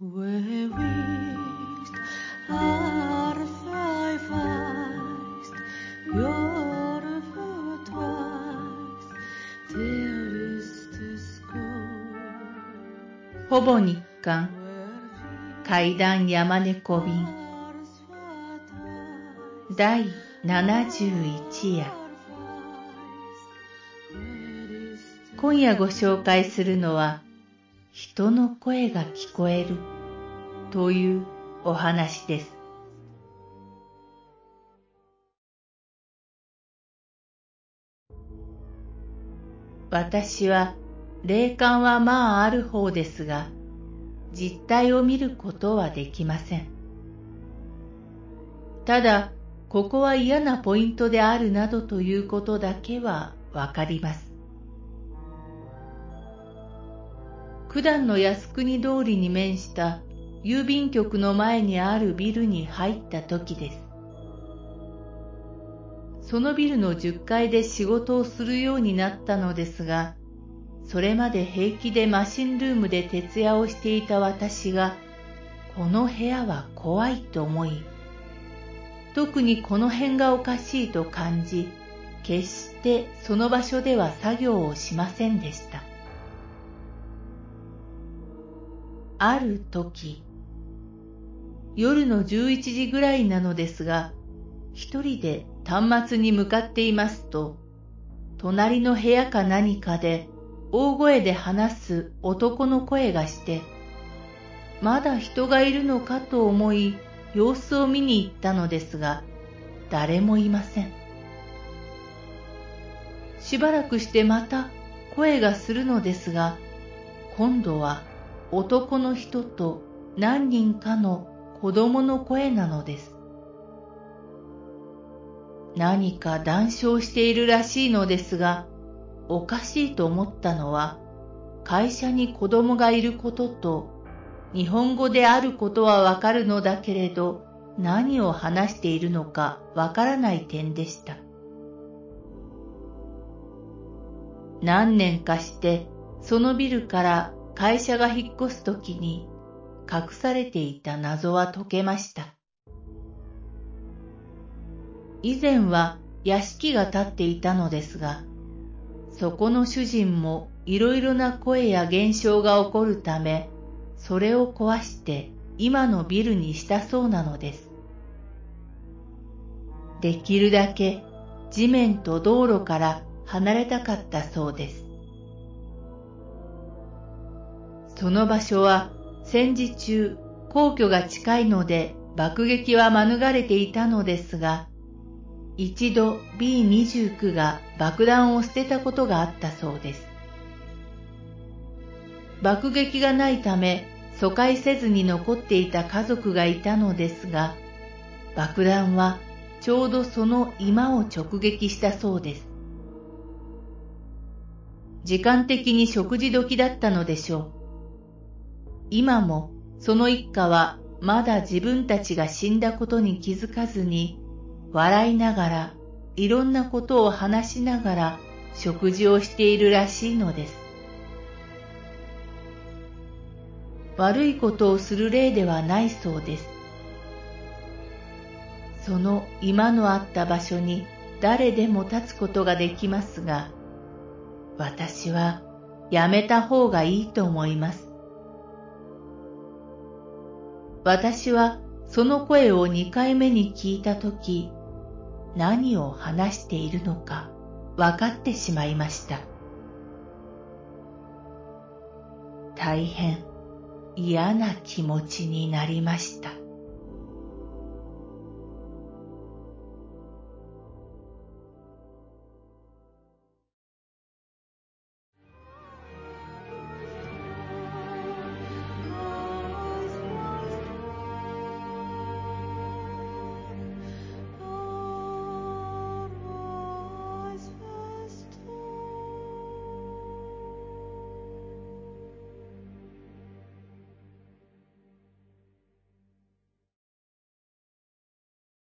ほぼ日刊階段山猫便第71夜今夜ご紹介するのは人の声が聞こえるというお話です。私は霊感はまあある方ですが、実態を見ることはできません。ただ、ここは嫌なポイントであるなどということだけはわかります。九段の靖国通りに面した郵便局の前にあるビルに入った時です。そのビルの10階で仕事をするようになったのですが、それまで平気でマシンルームで徹夜をしていた私が、この部屋は怖いと思い、特にこの辺がおかしいと感じ、決してその場所では作業をしませんでした。ある時、夜の11時ぐらいなのですが、一人で端末に向かっていますと、隣の部屋か何かで大声で話す男の声がして、まだ人がいるのかと思い様子を見に行ったのですが、誰もいません。しばらくしてまた声がするのですが、今度は男の人と何人かの子供の声なのです。何か談笑しているらしいのですが、おかしいと思ったのは、会社に子供がいることと、日本語であることはわかるのだけれど、何を話しているのかわからない点でした。何年かして、そのビルから会社が引っ越すときに、隠されていた謎は解けました。以前は屋敷が建っていたのですが、そこの主人もいろいろな声や現象が起こるため、それを壊して今のビルにしたそうなのです。できるだけ地面と道路から離れたかったそうです。その場所は戦時中皇居が近いので爆撃は免れていたのですが、一度 B29 が爆弾を捨てたことがあったそうです。爆撃がないため疎開せずに残っていた家族がいたのですが、爆弾はちょうどその今を直撃したそうです。時間的に食事時だったのでしょう。今もその一家はまだ自分たちが死んだことに気づかずに笑いながら、いろんなことを話しながら食事をしているらしいのです。悪いことをする例ではないそうです。その今のあった場所に誰でも立つことができますが、私はやめた方がいいと思います。私はその声を2回目に聞いたとき、何を話しているのか分かってしまいました。大変嫌な気持ちになりました。